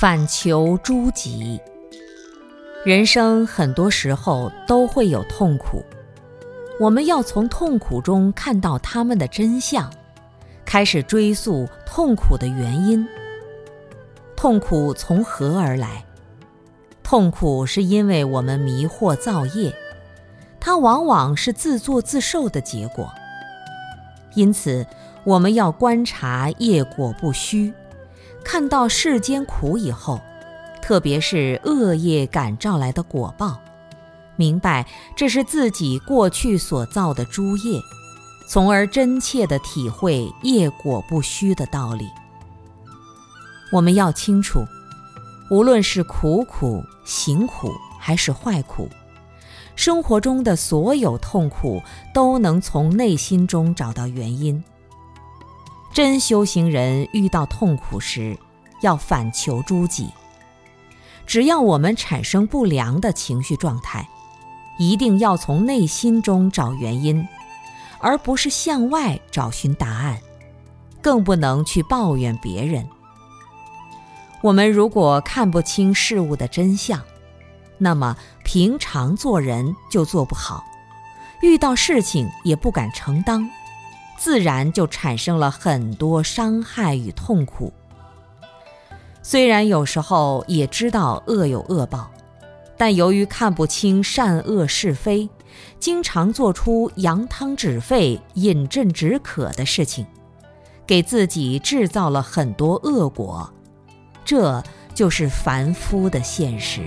反求诸己。人生很多时候都会有痛苦，我们要从痛苦中看到他们的真相，开始追溯痛苦的原因。痛苦从何而来？痛苦是因为我们迷惑造业，它往往是自作自受的结果。因此，我们要观察业果不虚。看到世间苦以后，特别是恶业感召来的果报，明白这是自己过去所造的诸业，从而真切地体会业果不虚的道理。我们要清楚，无论是苦苦、行苦还是坏苦，生活中的所有痛苦都能从内心中找到原因。真修行人遇到痛苦时，要反求诸己。只要我们产生不良的情绪状态，一定要从内心中找原因，而不是向外找寻答案，更不能去抱怨别人。我们如果看不清事物的真相，那么平常做人就做不好，遇到事情也不敢承担。自然就产生了很多伤害与痛苦。虽然有时候也知道恶有恶报，但由于看不清善恶是非，经常做出扬汤止沸、饮鸩止渴的事情，给自己制造了很多恶果。这就是凡夫的现实。